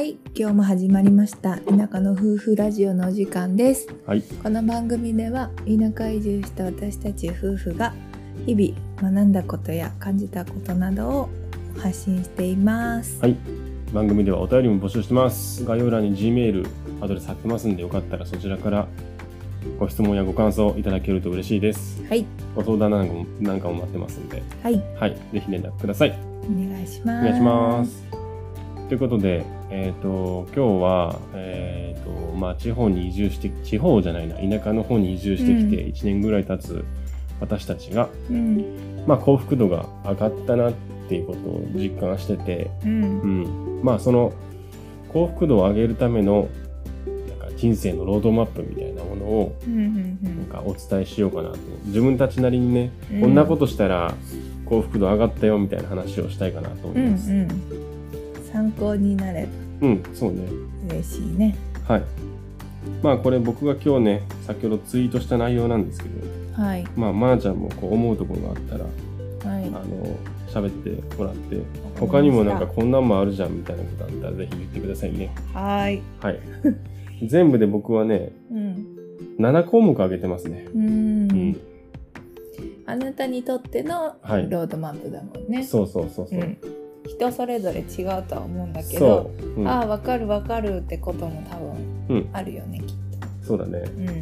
はい、今日も始まりました田舎の夫婦ラジオのお時間です。はい、この番組では田舎移住した私たち夫婦が日々学んだことや感じたことなどを発信しています。はい、番組ではお便りも募集してます。概要欄に G メールアドレス貼ってますんで、よかったらそちらからご質問やご感想いただけると嬉しいです。はい、ご相談なんかもなんかも待ってますんで、はい、はい、ぜひ連絡ください。お願いします。お願いします。ということで、えっ、と、今日は、えっ、と、まあ、地方に移住して、地方じゃないな、田舎の方に移住してきて1年ぐらい経つ私たちが、うん、まあ、幸福度が上がったなっていうことを実感してて、うん、うん、まあその幸福度を上げるためのなんか人生のロードマップみたいなものをうん、うん、なんかお伝えしようかなと。自分たちなりにね、うん。こんなことしたら幸福度上がったよみたいな話をしたいかなと思うん、ういます。ん、参考になれうん、そうね。ば嬉しいね。はい。まあこれ僕が今日ね先ほどツイートした内容なんですけど、はい、まあまーちゃんもこう思うところがあったらはいあ、の喋ってもらって他にもなんかこんなんもあるじゃんみたいなことあったらぜひ言ってくださいね。はい、はい。全部で僕はね、うん、7項目挙げてますね。うん、うん。あなたにとってのはいロードマップだもんね。そうそうそうそう。うん、人それぞれ違うとは思うんだけそど、う。うん、ああ分かる分かるってことも多分うんあるよね、きっそうだね。と。うんう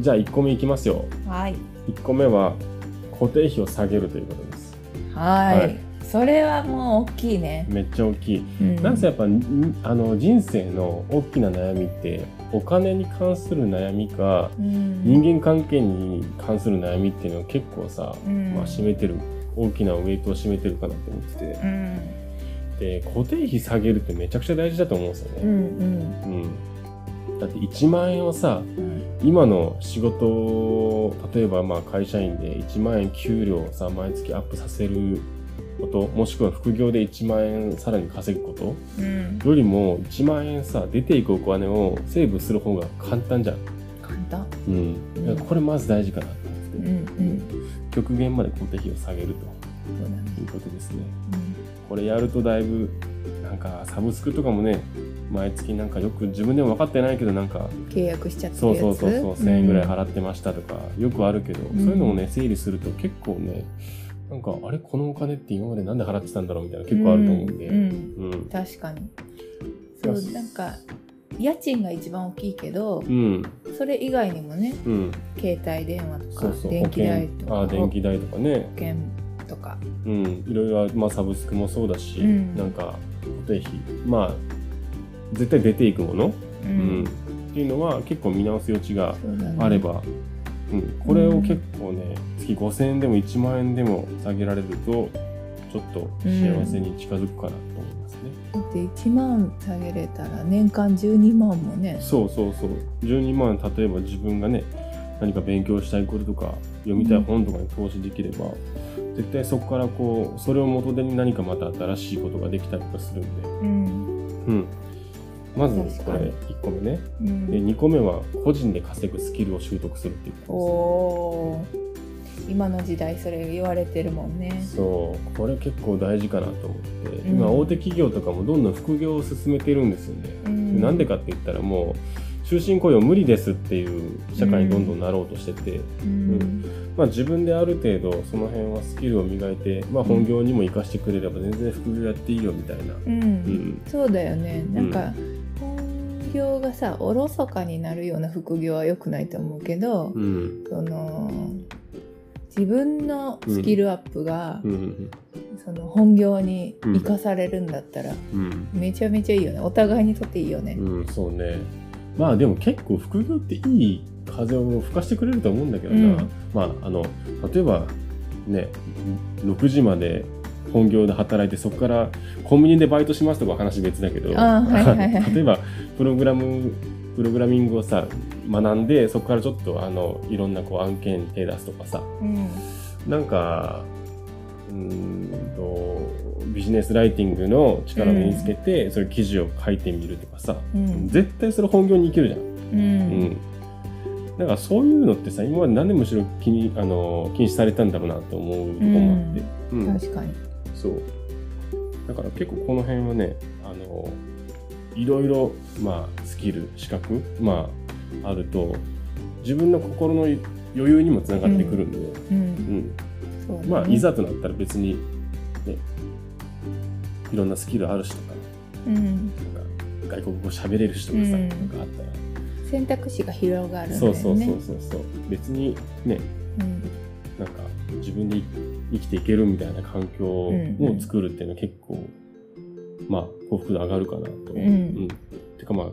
ん。じゃあ1個目いきますよ。はい1個目は固定費を下げるということです。はい、はいそれはもう大きいね。めっちゃ大きい。うんなんせやっぱんあの人生の大きな悩みってお金に関する悩みかうん人間関係に関する悩みっていうのは結構さ、うんまあ、占めてる大きなウェイトを占めてるかなと思ってて。うん。で固定費下げるってめちゃくちゃ大事だと思うんですよね。うんうん、だって1万円をさうん。今の仕事を例えばまあ会社員で1万円給料をさ毎月アップさせることもしくは副業で1万円さらに稼ぐことうん。よりも1万円さ出ていくお金をセーブする方が簡単じゃん、簡単。うん、これまず大事かなうんうん極限まで固定費を下げると。いうことですね。これやるとだいぶなんかサブスクとかもね毎月なんかよく自分でも分かってないけどなんかうん契約しちゃってそう。そうそうそう1000円ぐらいっ払ってましたとかよくあるけど、ん。そういうのをね整理すると結構ねなんかあれこのお金って今までなんで払ってたんだろうみたいな結構あると思うんで、うんうん。確かに。そうなんか家賃が一番大きいけど、うん。それ以外にもねうん。携帯電話とか電気代とかあ電気代とかね。保険とか。うん。いろいろ、まあ、サブスクもそうだし、うん。なんか固定費まあ絶対出ていくもの、ううん。っていうのは結構見直す余地があれば、うん、これを結構ね月5000円でも1万円でも下げられるとちょっと幸せに近づくかなと思いますね、だって1万下げれたら年間12万もね。そうそうそう。12万例えば自分がね何か勉強したいこととか読みたい本とかに投資できれば、絶対そこからこうそれを元手に何かまた新しいことができたりとかするんで、うん。うん、まずこれ1個目ね。うん。で2個目は個人で稼ぐスキルを習得するっていうおことです。ねー今の時代それ言われてるもんね。そうこれ結構大事かなと思って、うん。今大手企業とかもどんどん副業を進めてるんですよね、うん。でなんでかって言ったらもう終身雇用無理ですっていう社会にどんどんなろうとしてて、うん。まあ、自分である程度その辺はスキルを磨いて、まあ、本業にも活かしてくれれば全然副業やっていいよみたいな、うん、ん。そうだよね。なんか、本業がさおろそかになるような副業は良くないと思うけど、うん。その自分のスキルアップが、うん。その本業に生かされるんだったら、うん。めちゃめちゃいいよね。お互いにとっていいよね、うん、そうね。まあでも結構副業っていい風を吹かしてくれると思うんだけどな、うん。まああの例えばね6時まで本業で働いてそこからコンビニでバイトしますとかは話別だけど。はいはいはい。例えばプログラムプログラミングをさ学んでそこからちょっとあのいろんなこう案件手出すとかさ。うん。なんかうーんとビジネスライティングの力を身につけて、それ記事を書いてみるとかさ、うん。絶対それ本業に生きるじゃん。ううん。ん。だからそういうのってさ、今まで何でむしろ気にあの禁止されたんだろうなと思うとこもあって。うん。確かに。そう。だから結構この辺はねあのいろいろ、まあ、スキル資格、まあ、あると自分の心の余裕にもつながってくるんで、うん。まあいざとなったら別に、ね、いろんなスキルある人とかうん。なんか外国語喋れる人がさ、うん。なんかあったら、選択肢が広がるんだよね。そうそうそうそうそう。別にねうん。なんか自分で生きていけるみたいな環境を作るっていうのは結構、まあ幸福度上がるかなと、うん。てかまあ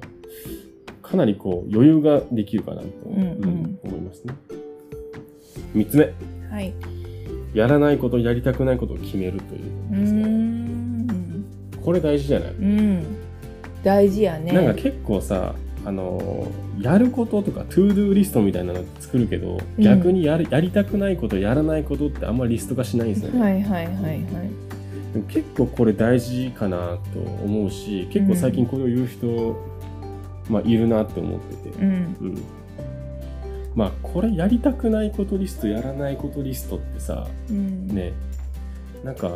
かなりこう余裕ができるかなと、思いますね。3つ目。はい。やらないことやりたくないことを決めるということうですね。ん。これ大事じゃない、うん。大事やね。なんか結構さあのやることとか to do リストみたいなの作るけど、うん。逆にやるやりたくないことやらないことってあんまりリスト化しないんですよね、はいはいはいはい。結構これ大事かなと思うし結構最近これを言う人、まあ、いるなって思ってて、うん。うん。まあこれやりたくないことリストやらないことリストってさうん。ねなんか、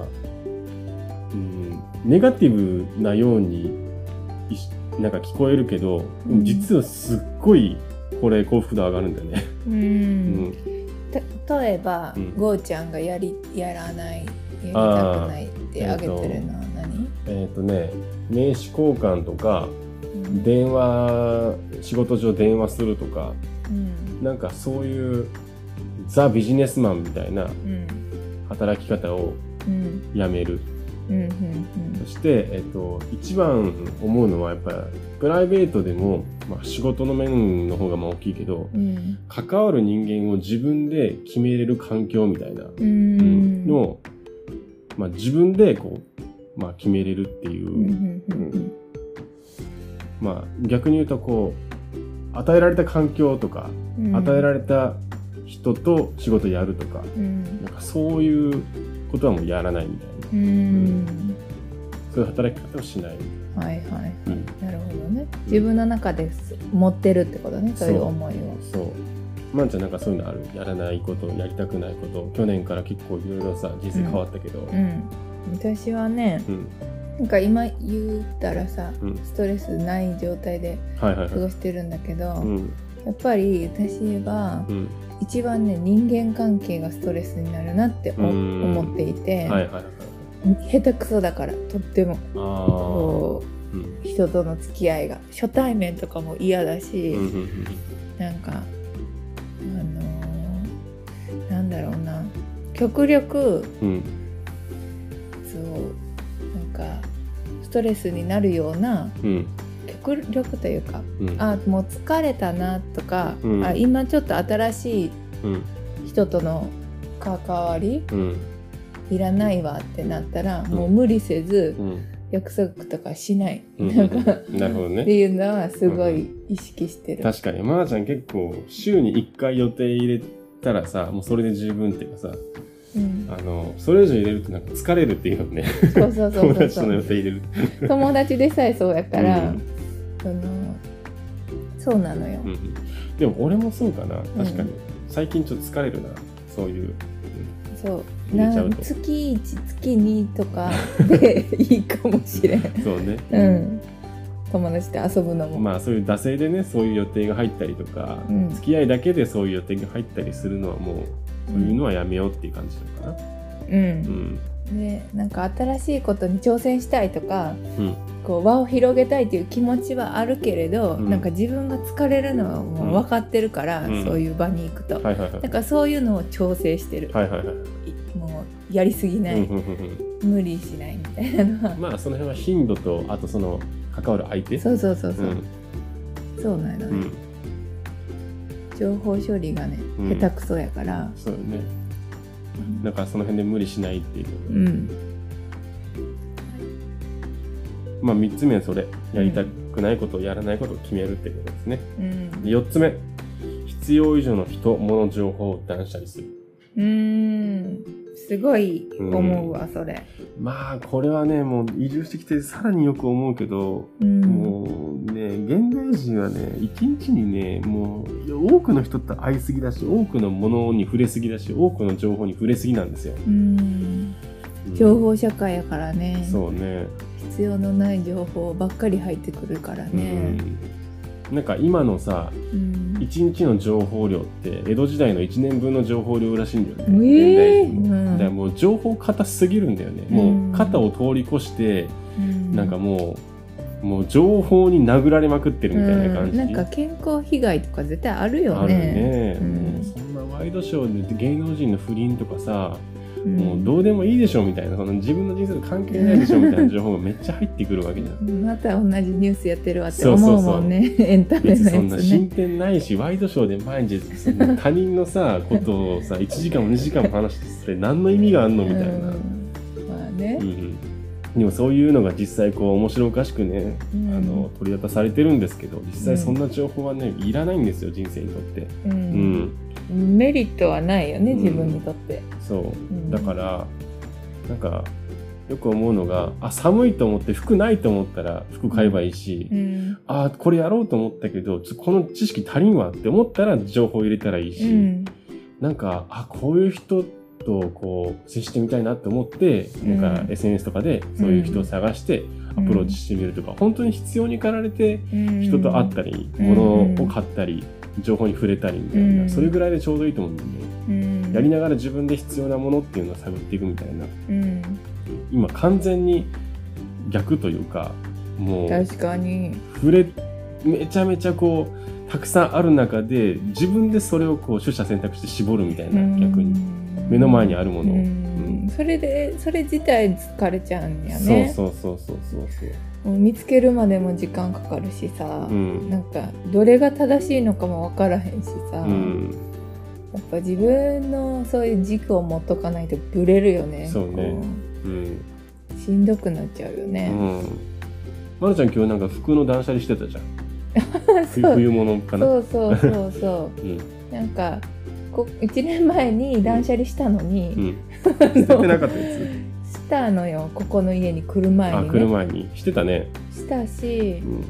うん、ネガティブなようになんか聞こえるけど、うん。実はすっごいこれ幸福度上がるんだよね。ううん。例えば、うん。ゴーちゃんがやりやらないやりたくないってあげてるのは何、えっ、とね名刺交換とかうん電話仕事上電話するとかうん。なんかそういうザ・ビジネスマンみたいなうん。働き方をうん。やめるそして、えっと、一番思うのはやっぱりプライベートでも、まあ、仕事の面の方がまあ大きいけどうん。うん関わる人間を自分で決めれる環境みたいなうん。のを、まあ、自分でこう、まあ、決めれるっていう、まあ、逆に言うとこう与えられた環境とか、うん。与えられた人と仕事やるとか、うん。なんかそういうことはもうやらないみたいな。うん。そういう働き方をしない、はいはいうん。なるほどね。自分の中です持ってるってことねそう。いう思いを。そう。まんちゃんなんかそういうのある？やらないことやりたくないこと。去年から結構いろいろさ人生変わったけど。うん。私はねうんなんか今言ったらさうん。ストレスない状態ではいはいはい。過ごしてるんだけど、うん。やっぱり私はうん。一番ね人間関係がストレスになるなって思っていて、はいはいはいはい。下手くそだからとっても。あこあうん。う人との付き合いが。初対面とかも嫌だし、うんうんうんなんかあのーなんだろうな。極力うん。そうなんかストレスになるようなうん。極力というかうん。あもう疲れたなとか、うん。あ今ちょっと新しいうん。人との関わりうん。いらないわってなったら、ん。もう無理せずうん。約束とかしない、うん。なんかってなるほどね。いうのはすごい意識してる。確かに。まーちゃん結構週に1回予定入れたらさもうそれで十分っていうかさうん、あのそれ以上入れるとなんか疲れるっていうのね。友達との予定入れる。友達でさえそうやから、うん。そのそうなのよ。うんでも俺もそうかな。確かに、最近ちょっと疲れるな。そういう、そう。な月1月2とか でいいかもしれん。うん。そうね、うん、友達と遊ぶのも。まあそういう惰性でねそういう予定が入ったりとか、うん。付き合いだけでそういう予定が入ったりするのはもうそういうのはやめようっていう感じなのかな。うん。うん。でなんか新しいことに挑戦したいとかうん。こう輪を広げたいという気持ちはあるけれど、うん。なんか自分が疲れるのはもう分かってるから、うん。そういう場に行くと、はいはいはい。だからそういうのを調整してる、はいはいはい。いもうやりすぎない、無理しないみたいなのは、まあその辺は頻度とあとその関わる相手。そうそうそうそう、うん。そうなのね、うん情報処理がね、うん。下手くそやから、そうよね。だからその辺で無理しないっていう。うん。まあ3つ目はそれ。やりたくないことをやらないことを決めるってことですね。うん。で4つ目。必要以上の人物情報を断捨離する。うーんすごい思うわ、それ、まあこれはねもう移住してきてさらによく思うけど、うん、もうね現代人はね一日にねもう多くの人と会いすぎだし多くのものに触れすぎだし多くの情報に触れすぎなんですよ、うん。う情報社会やからね。そうね。必要のない情報ばっかり入ってくるからね。うん、なんか今のさうん。1日の情報量って江戸時代の1年分の情報量らしいんだよえね、え現代人のだからもう情報硬すぎるんだよね、もう肩を通り越してうん。なんかもうもう情報に殴られまくってるみたいな感じ、うんなんか健康被害とか絶対あるよあるねね、うん。そんなワイドショーで芸能人の不倫とかさ、うん。もうどうでもいいでしょみたいなその自分の人生と関係ないでしょみたいな情報がめっちゃ入ってくるわけじゃん。また同じニュースやってるわって思うもんね。エンタメ別にそんなのやつね進展ないしワイドショーで毎日そんな他人のさことをさ1時間も2時間も話して何の意味があんのみたいな、うん。まあね。う、んでもそういうのが実際こう面白おかしくね、うん。あの取り渡されてるんですけど実際そんな情報はねいらないんですよ人生にとって。ううんん、メリットはないよねうん。自分にとって、そう、ん。だからなんかよく思うのがあ寒いと思って服ないと思ったら服買えばいいし、うん。あこれやろうと思ったけどこの知識足りんわって思ったら情報入れたらいいし、うん。なんかあこういう人とこう接してみたいなって思って、なんかうん SNS とかでそういう人を探してアプローチしてみるとか、本当に必要に駆られてうん。人と会ったり、うん。物を買ったり情報に触れたりみたいな、うん。それぐらいでちょうどいいと思うんだよね、うん。やりながら自分で必要なものっていうのを探っていくみたいな。うん。今完全に逆というかもう確かに。触れめちゃめちゃこうたくさんある中で自分でそれをこう取捨選択して絞るみたいな、逆に。目の前にあるものを、うん。うん。それでそれ自体疲れちゃうんやね。そうそうそうそうそうもう見つけるまでも時間かかるしさ、そううん。なんかどれが正しいのかも分からへんしさ、うん。やっぱ自分のそういう軸を持っとかないとブレるよねそうね。こう。ん。うしんどくなっちゃうようね、ん。まるちゃん今日なんか服の断捨離してたじゃん。冬 そう。冬物かな。そうそうそうそう。ん。うなんかこ1年前に断捨離したのに、うん。あ捨ててなのかったやしたのよ。ここの家に来る前にね。来る前に。してたね。したしうん。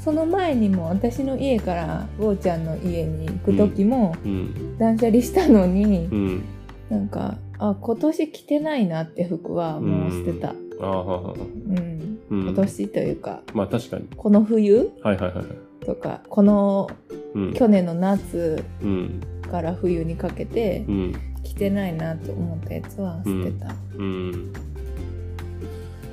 その前にも私の家からゴーちゃんの家に行く時もうん。断捨離したのに、うん。なんかあ今年着てないなって服はもう捨てた、ああはははうん。うん。今年というかまあ確かに。この冬はいはいはいはい。とかこのうん。去年の夏うん。から冬にかけてうん。着てないなと思ったやつは捨てた、うん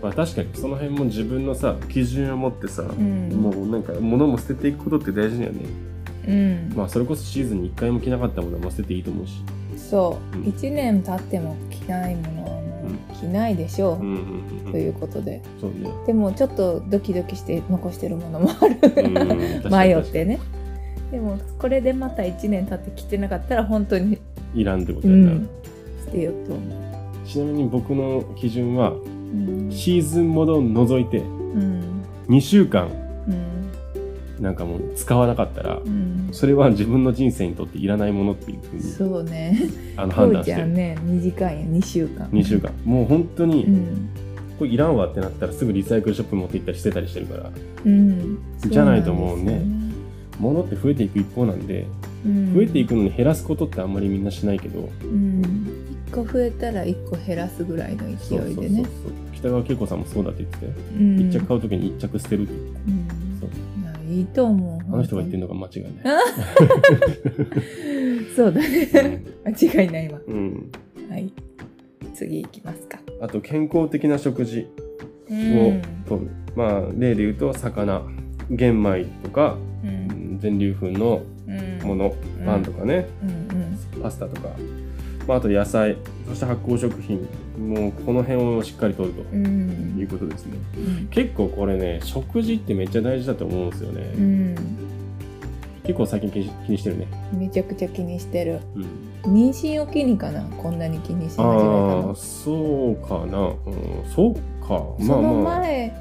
まあ確かにその辺も自分のさ基準を持ってさ、うん。もうなんか物も捨てていくことって大事だよね。うん。まあそれこそシーズンに1回も着なかったものは捨てていいと思うし。そう、うん。1年経っても着ないものはもう着ないでしょう、ということで。そうね。でもちょっとドキドキして残してるものもある、迷ってね。でもこれでまた1年経って着てなかったら本当に、いらんってことうやな、ん、捨てようと思ちなみに僕の基準はシーズンものを除いてうん2週間うんなんかもう使わなかったらうん、それは自分の人生にとっていらないものっていうふうにそうね。あの判断して。ね短いや2週間。2週間。もう本当に、うん、これいらんわってなったらすぐリサイクルショップ持って行ったりしてたりしてるからうん、じゃないと思うね。そなんですよ物って増えていく一方なんでうん。増えていくのに減らすことってあんまりみんなしないけど、うん、1個増えたら1個減らすぐらいの勢いでね。そうそうそう北川景子さんもそうだって言ってたよ、うん。一着買う時に一着捨てるって言ってうん。いやいいと思うあの人が言ってるるのが間違いない、そうだね。間違いないわ。うん、はい。次いきますか。あと健康的な食事うをん。とる、まあ例で言うと魚玄米とかううんん全粒粉のうん。もの、うん。パンとかね、うん。パスタとか、まあ、あと野菜。そして発酵食品もうこの辺をしっかりとるとうん。うんいうことですね、うん。結構これね食事ってめっちゃ大事だと思うんですよね、うん。結構最近気に気にしてるね、めちゃくちゃ気にしてる。うん、妊娠を機にかな？こんなに気にし始めたああのそうかな、うん、そうか。まそのあまあ、前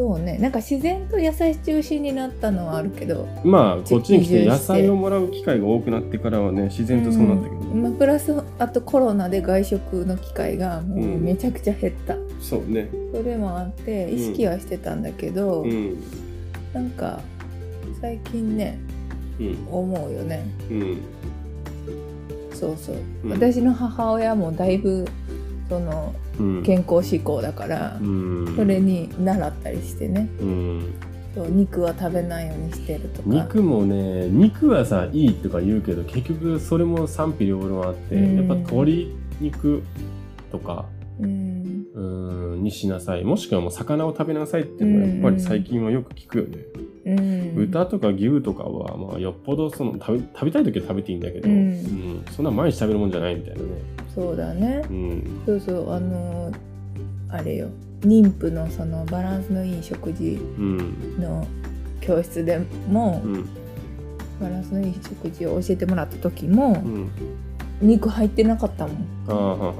そうね。なんか自然と野菜中心になったのはあるけど。うん、まあこっちに来て野菜をもらう機会が多くなってからはね自然とそうなったけど、うんまあ、プラスあとコロナで外食の機会がもううんめちゃくちゃ減った、そうね。それもあって意識はしてたんだけど、うん。なんか最近ねうん。思うよね。うん。そうそう、うん。私の母親もだいぶそのうん。健康志向だから、うん。それに習ったりしてね。うん。そう肉は食べないようにしてるとか。肉もね肉はさいいとか言うけど結局それも賛否両論あって、うん。やっぱ鶏肉とかうん。うーんにしなさい。もしくはもう魚を食べなさいっていうのはやっぱり最近はよく聞くよね、うん。豚とか牛とかはまあよっぽどその食べ食べたい時は食べていいんだけど、うん。うん。そんな毎日食べるもんじゃないみたいなねそうだね。うん。そうそうあのあれよ。妊婦のそのバランスのいい食事うん。の教室でも、うん。バランスのいい食事を教えてもらった時もう、ん。肉入ってなかったもん。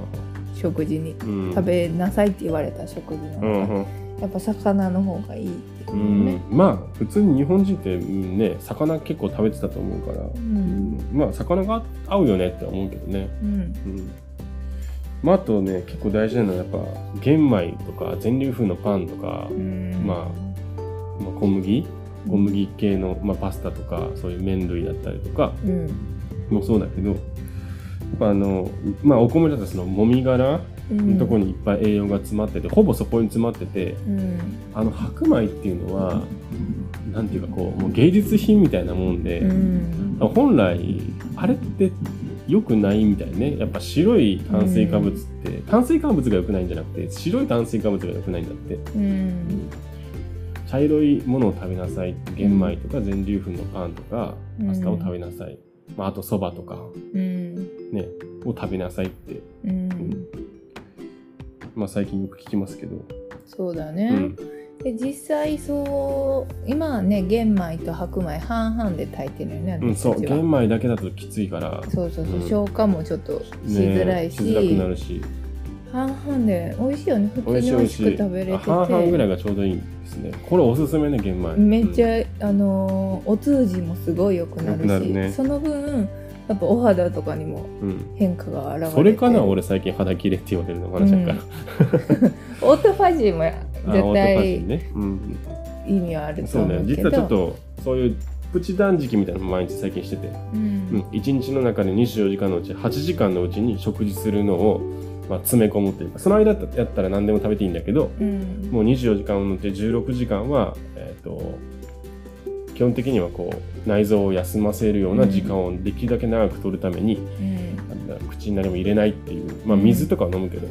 食事に。うん。食べなさいって言われた食事のやっぱ魚の方がいいっていうね、ん、まあ普通に日本人ってうんね魚結構食べてたと思うから、ううん。んまあ魚が合うよねって思うけどね、うん。うん。まあ、あとね結構大事なのはやっぱ玄米とか全粒粉のパンとか、うん。ままあ、小麦？小麦系の、まあ、パスタとかそういう麺類だったりとかうん。もそうだけどあのまあお米だとそのもみ殻うん。のところにいっぱい栄養が詰まってて、ほぼそこに詰まっててうん。あの白米っていうのはなんていうかこうもう芸術品みたいなもんで、うん。本来あれって良くないみたいね。やっぱ白い炭水化物って、炭水化物が良くないんじゃなくて白い炭水化物が良くないんだって。うん。茶色いものを食べなさい玄米とか全粒粉のパンとかうん。パスタを食べなさい、まあ、あとそばとかうんねを食べなさいって、うん。まあ、最近よく聞きますけど、そうだね、うん。で実際そう今はね玄米と白米半々で炊いてるよねうん、そう。玄米だけだときついから。そうそうそう、うん。消化もちょっとしづらいし,、ねしづらくなるし。半々で美味しいよね。普通に美味しく食べれてて。半々ぐらいがちょうどいいですね。これおすすめね玄米。めっちゃ、ゃ、あのーお通じもすごい良くなるしなるね。その分やっぱお肌とかにもうん。うん変化が現れて。それかな俺最近肌切れって言われるのかなちゃん。から、オートファジーもあ絶対ーね、うん、意味はあるとそうね思うけど実はちょっとそういうプチ断食みたいなのも毎日最近してて、ううん。ん、1日の中で24時間のうち8時間のうちに食事するのを、まあ、詰め込むというかその間やったら何でも食べていいんだけどうん。もう24時間のうち16時間は、えー、と基本的にはこう内臓を休ませるような時間をできるだけ長く取るために、うん。口に何も入れないっていう、まあ、水とかは飲むけど、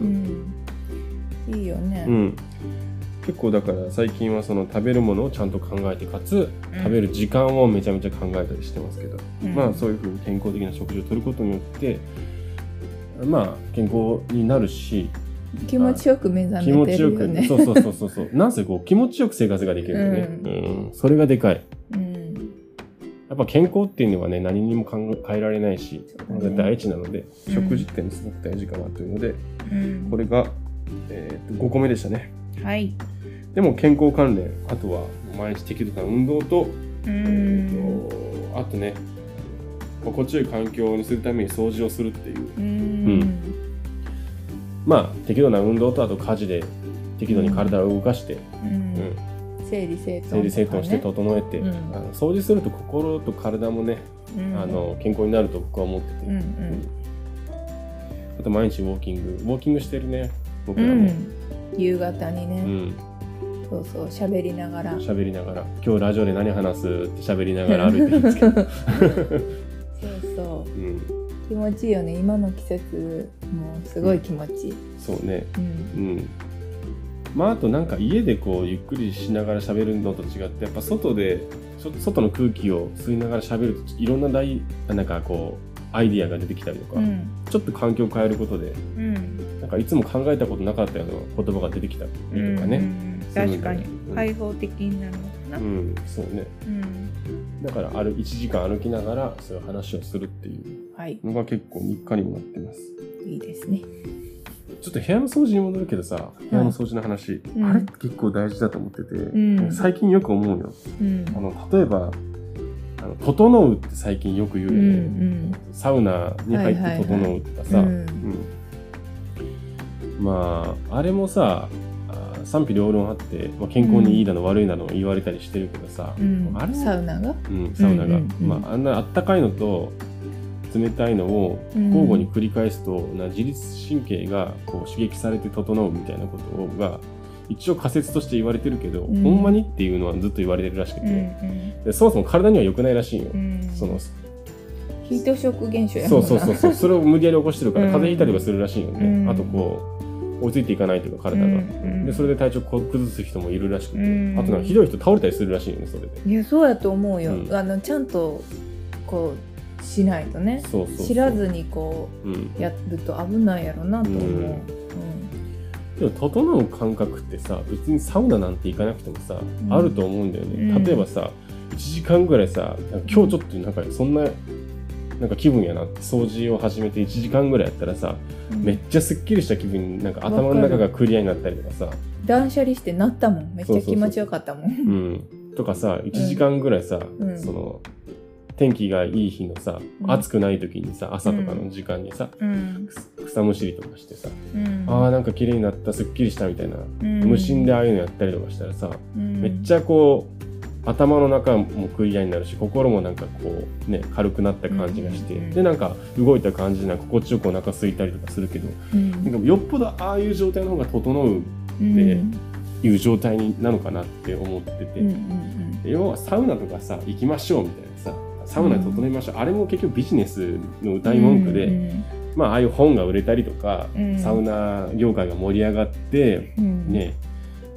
うん。いいよね、うん、結構だから最近はその食べるものをちゃんと考えてかつ食べる時間をめちゃめちゃ考えたりしてますけど、うん。まあそういうふうに健康的な食事をとることによってまあ健康になるし。気持ちよく目覚気持めてちよく、るよねそうそうそうそうそう。なんせこう気持ちよく生活ができるよね、うん。それがでかい。うん。やっぱ健康っていうのはね何にも考え変えられないしね。第一なので、うん。食事ってすごく大事かなというのでうん。これが、えーと5個目でしたね。はい。でも健康関連あとは毎日適度な運動と,、うえんーとあとね心地よい環境にするために掃除をするっていう。うん。まあ適度な運動とあと家事で適度に体を動かして、うん。うん。整理整頓ね。整理整頓して整えて、うん。あの掃除すると心と体もね、うん。あの健康になると僕は思ってて、うんうん。あと毎日ウォーキング。ウォーキングしてるね僕うらも、ん。夕方にうね、ん。そうそう喋りながら。喋りながら。今日ラジオで何話すって喋りながら歩いてるんですけど、そう。そううん、気持ちいいよね。今の季節もすごい気持ちいい、そうね。うん。うん。まああとなんか家でこうゆっくりしながら喋るのと違ってやっぱ外で外の空気を吸いながら喋るといろんな大なんかこうアイディアが出てきたりとか、うん。ちょっと環境を変えることでうん。なんかいつも考えたことなかったような言葉が出てきたりとかね、うん。確かに。開放的になるのかな。うん、そうね。うんだからある1時間歩きながらそういう話をするっていう。はい。のが結構日課にもなってます。いいですね。ちょっと部屋の掃除に戻るけどさ部屋の掃除の話、うん。あれ結構大事だと思ってて、ん。最近よく思うよ。うん。あの例えばあの「整う」って最近よく言ううよね、んサウナに入っはいはいはいて整うとかさ、うん。うんまああれもさあ賛否両論あって、まあ、健康にいいだの悪いだの言われたりしてるけどさ、うん。あれ？もサウナが？うん、サウナが、うんうんうん。まあ、あんなあったかいのと冷たいのをうん。交互に繰り返すと、な自律神経がこう刺激されて整うみたいなことが一応仮説として言われてるけど、うん。ほんまにっていうのはずっと言われてるらしくて、うんでそもそも体には良くないらしいよ、うん。そのヒートショック現象やそうそうそうそう。それを無理やり起こしてるからうん。風邪ひいたりとかするらしいよね、うん。あとこう追いついていかないというか体が、うん。でそれで体調崩す人もいるらしくて、うん。あとなんかひどい人倒れたりするらしいよねそれでいやそうやと思うよ、うん。あのちゃんとこうしないとね。そうそうそう。知らずにこうんうやると危ないやろなと思う、うん。でも整う感覚ってさ別にサウナなんて行かなくてもさ、ん。あると思うんだよね、うん。例えばさ1時間ぐらいさ今日ちょっとなんかそんななんか気分やなって掃除を始めて1時間ぐらいやったらさ、うん。めっちゃすっきりした気分になんか頭の中がクリアになったりとかさ、断捨離してなったもん。めっちゃ気持ちよかったもん。うん、とかさ1時間ぐらいさ、うん。その天気がいい日のさ、うん。暑くない時にさ朝とかの時間にさ、うん。く草むしりとかしてさ、うん。あーなんか綺麗になったすっきりしたみたいな、うん。無心でああいうのやったりとかしたらさ、うん。めっちゃこう頭の中もクリアになるし心もなんかこうね軽くなった感じがして、うんでなんか動いた感じでなんか心地よくお腹空いたりとかするけどうん。なんかよっぽどああいう状態の方が整ううん。でいう状態になのかなって思ってて、要はサウナとかさ行きましょうみたいなさサウナで整いましょう、あれも結局ビジネスの歌い文句で、うん。まあああいう本が売れたりとか、うん。サウナ業界が盛り上がってうん。ね、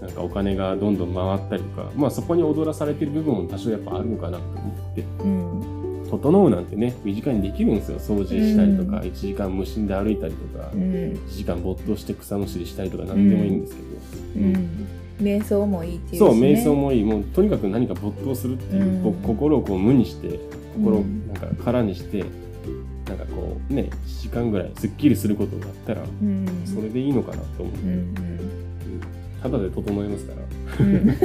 なんかお金がどんどん回ったりとか、まあそこに踊らされてる部分も多少やっぱあるのかなと思って、うん。整うなんてね、身近にできるんですよ。掃除したりとか、うん。1時間無心で歩いたりとか、うん。1時間没頭して草むしりしたりとか何でもいいんですけど、うん。瞑想もいいっていうし、そう、ね、瞑想もいい。もうとにかく何か没頭するっていう、心をこう無にして、心をうん。なんか空にして、なんかこうね、1時間ぐらいすっきりすることがあったら、うん。それでいいのかなと思って、うんうんただで整えますから。うんうん、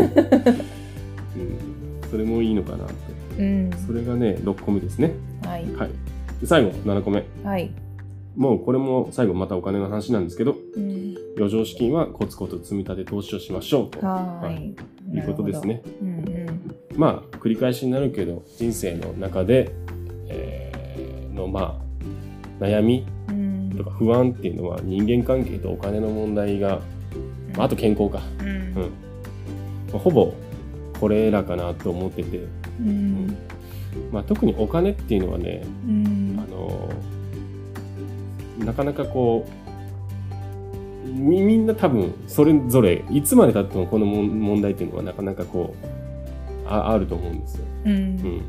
それもいいのかなと。うんそれがね、6個目ですね。はいはい。で最後、7個目。はいもうこれも最後またお金の話なんですけど、うん余剰資金はコツコツ積み立て投資をしましょうと。ははいいいうことですね。うんうんまあ、繰り返しになるけど、人生の中で、えーの、まあ、悩みうんとか不安っていうのは人間関係とお金の問題が、まあ、あと健康か。うんうん。まあほぼこれらかなと思ってて、うんまあ、特にお金っていうのはね、うんあのなかなかこうみみんな多分それぞれいつまでたってもこの問題っていうのはなかなかこうああると思うんですよ。ううんん、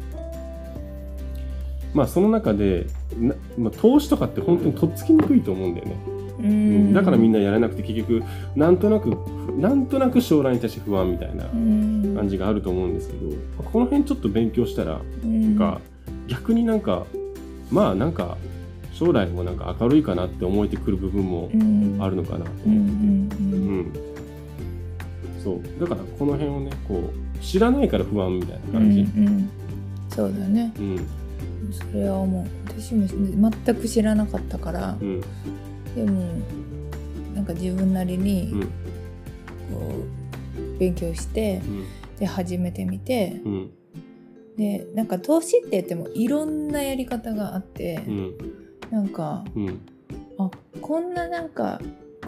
まあその中でな、まあ、投資とかって本当にとっつきにくいと思うんだよね。ううん。んだからみんなやらなくて結局なんとなくなんとなく将来に対して不安みたいなうん。感じがあると思うんですけどこの辺ちょっと勉強したらうん。が逆になんかまあなんか将来もなんか明るいかなって思えてくる部分もうん。あるのかなと思って。て、んうんそう。だからこの辺をねこう知らないから不安みたいなうん感じ、うん。そうだね。うん。それは思う。私も全く知らなかったからうんでもなんか自分なりにうん。こう勉強してうん。で始めてみてうん。でなんか投資って言ってもいろんなやり方があってうん。なんかうん。あこんななんか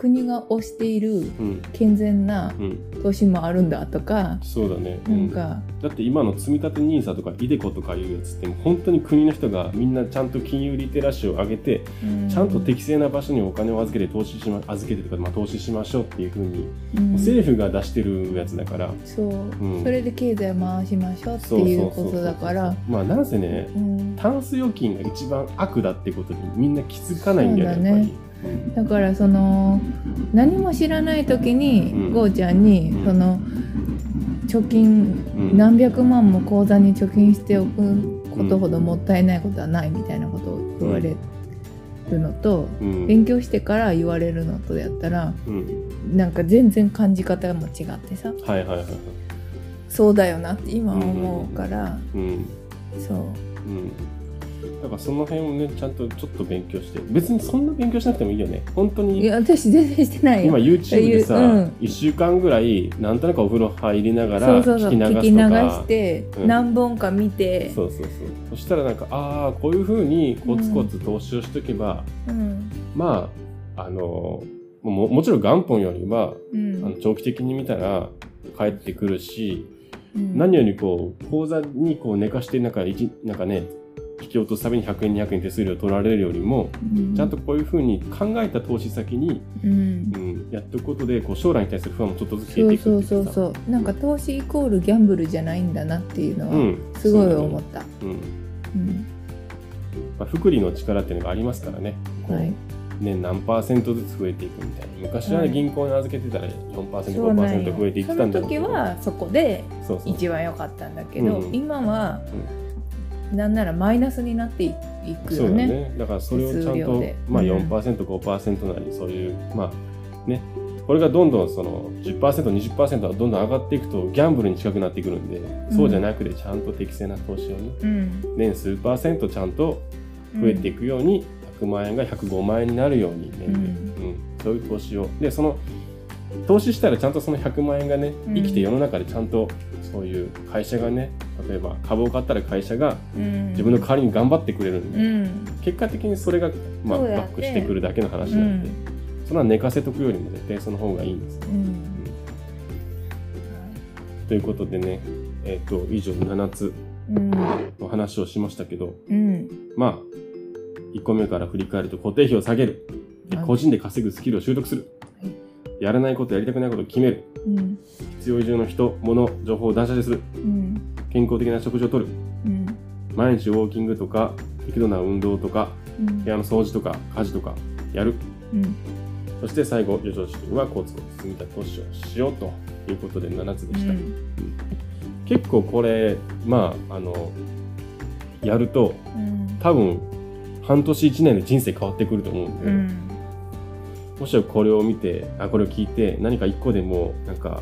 国が推しているうん。健全なうん。投資もあるんだとかそうだね、なんか。だって今の積み立て NISA とか iDeCo とかいうやつって本当に国の人がみんなちゃんと金融リテラシーを上げてちゃんと適正な場所にお金を預けて投資しま預けてとか、まあ、投資しましょうっていうふうに、うん。政府が出してるやつだから。そう、ん。それで経済を回しましょうっていうことだから。まあなんせねうん。タンス預金が一番悪だってことにみんな気づかないんだよね。やっぱり。だからその何も知らない時に、うん。ゴーちゃんに、うん。その貯金うん。何百万も口座に貯金しておくことほどもったいないことはないみたいなことを言われるのと、うん。勉強してから言われるのとやったらうん。なんか全然感じ方も違ってさ。そうだよなって今思うから、うん。そう。うんだからその辺をねちゃんとちょっと勉強して別にそんな勉強しなくてもいいよね。本当いにや私全然してないよ。今 YouTube でさ、うん。1週間ぐらいなんとなくお風呂入りながら聞き流して、うん。何本か見て。そうそうそう。そしたらなんかああこういうふうにコツコツ投資をしとけば、うん。まああのももちろん元本よりはうん。あの長期的に見たら返ってくるし、うん。何よりこう口座にこう寝かしてなんか一なんかね引き落とすために100円200円手数料取られるよりもうん。ちゃんとこういうふうに考えた投資先に、うん。うん、やっておくことでこう将来に対する不安もちょっとずつ消えていくっていうかそうそうそう。なんか投資イコールギャンブルじゃないんだなっていうのはうん。すごい思った、うん。うん。まあ、福利の力っていうのがありますからね。はい。年何パーセントずつ増えていくみたいな。昔はね、はい。銀行に預けてたらそうなんよ。4%5% 増えていってそのたんだけど。時はそこでそうそう。一番良かったんだけど、うん。今は、なんならマイナスになっていくそうだよね。ねだからそれをちゃんと、まあ、うん。4%5% なりそういうまあね。これがどんどんその 10%20% はどんどん上がっていくとギャンブルに近くなってくるんで、そうじゃなくてちゃんと適正な投資をねうん。年数パーセントちゃんと増えていくように、100万円が105万円になるように年で、うん。うん。そういう投資を。でその投資したらちゃんとその100万円がねうん。生きて世の中でちゃんとそういう会社がね例えば株を買ったら会社がうん。自分の代わりに頑張ってくれるんで、うん。結果的にそれが、まあ、バックしてくるだけの話なんで、それは寝かせとくよりも絶対その方がいいんです。ようん。ということでねえっ、と以上7つうん。の話をしましたけどうん。まあ1個目から振り返ると固定費を下げる。個人で稼ぐスキルを習得する、やらないことやりたくないことを決める。うん。必要以上の人物情報を断捨離する。うん健康的な食事をとる。うん毎日ウォーキングとか適度な運動とかうん。部屋の掃除とか家事とかやる。うん。そして最後、余剰資金はコツコツ積み立て投資をしようということで7つでした。結構これ、まあ、あの、やると、うん。多分、半年1年で人生変わってくると思うんで、うんもしこれを見て、あ、これを聞いて、何か1個でも、なんか、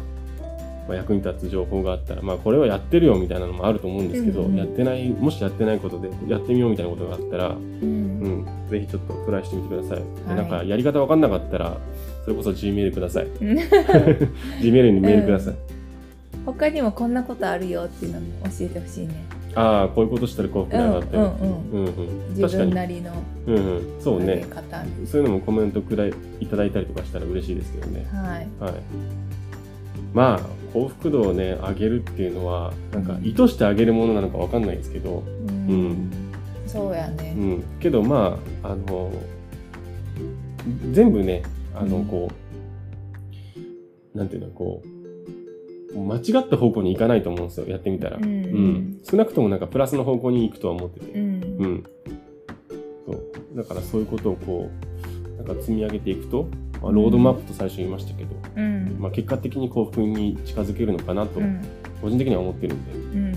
まあ、役に立つ情報があったら、まあ、これはやってるよみたいなのもあると思うんですけど、うんうんやってない、もしやってないことで、やってみようみたいなことがあったら、うんうん、ぜひちょっとトライしてみてください。ではいなんか、やり方わかんなかったら、それこそ Gmail ください。うん Gmail にメールください。他にもこんなことあるよっていうのも教えてほしいねああ、こういうことしたら幸福になったよ。うんうんうん自。分なりのうんうん。そうね。方そういうのもコメントくらいいただいたりとかしたら嬉しいですけどね。はいはい。まあ、幸福度をね、上げるっていうのは、なんか意図して上げるものなのかわかんないですけど、うんんそうやねうん。けどまあ、あの、全部ね、あの、うんこう、なんていうの、こう、間違った方向に行かないと思うんですよ、やってみたら。うんうん。少なくともなんかプラスの方向に行くとは思ってて。うんうん。そう。だからそういうことをこう、なんか積み上げていくと、まあ、ロードマップと最初言いましたけど、うんまあ、結果的に幸福に近づけるのかなと、うん個人的には思ってるんで。うん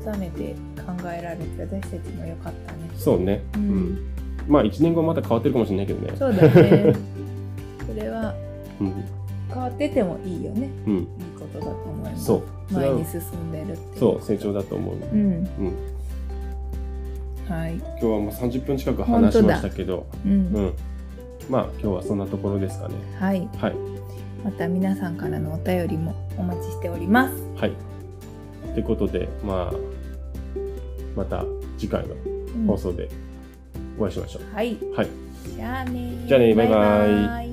改めて考えられて私たちもよかったねそうね。ううんん。まあ、1年後また変わってるかもしれないけどね。そうだね それはうん。変わっててもいいよねうん。いいことだと思いますそう。前に進んでるってそう、成長だと思う。うんうん。はい今日はもう30分近く話しましたけど、うんうん。まあ、今日はそんなところですかね。はいはい。また皆さんからのお便りもお待ちしておりますはい。ということで、まあ、また次回のうん放送でお会いしましょう。はいはい。じゃあねじゃあねバイバイバイ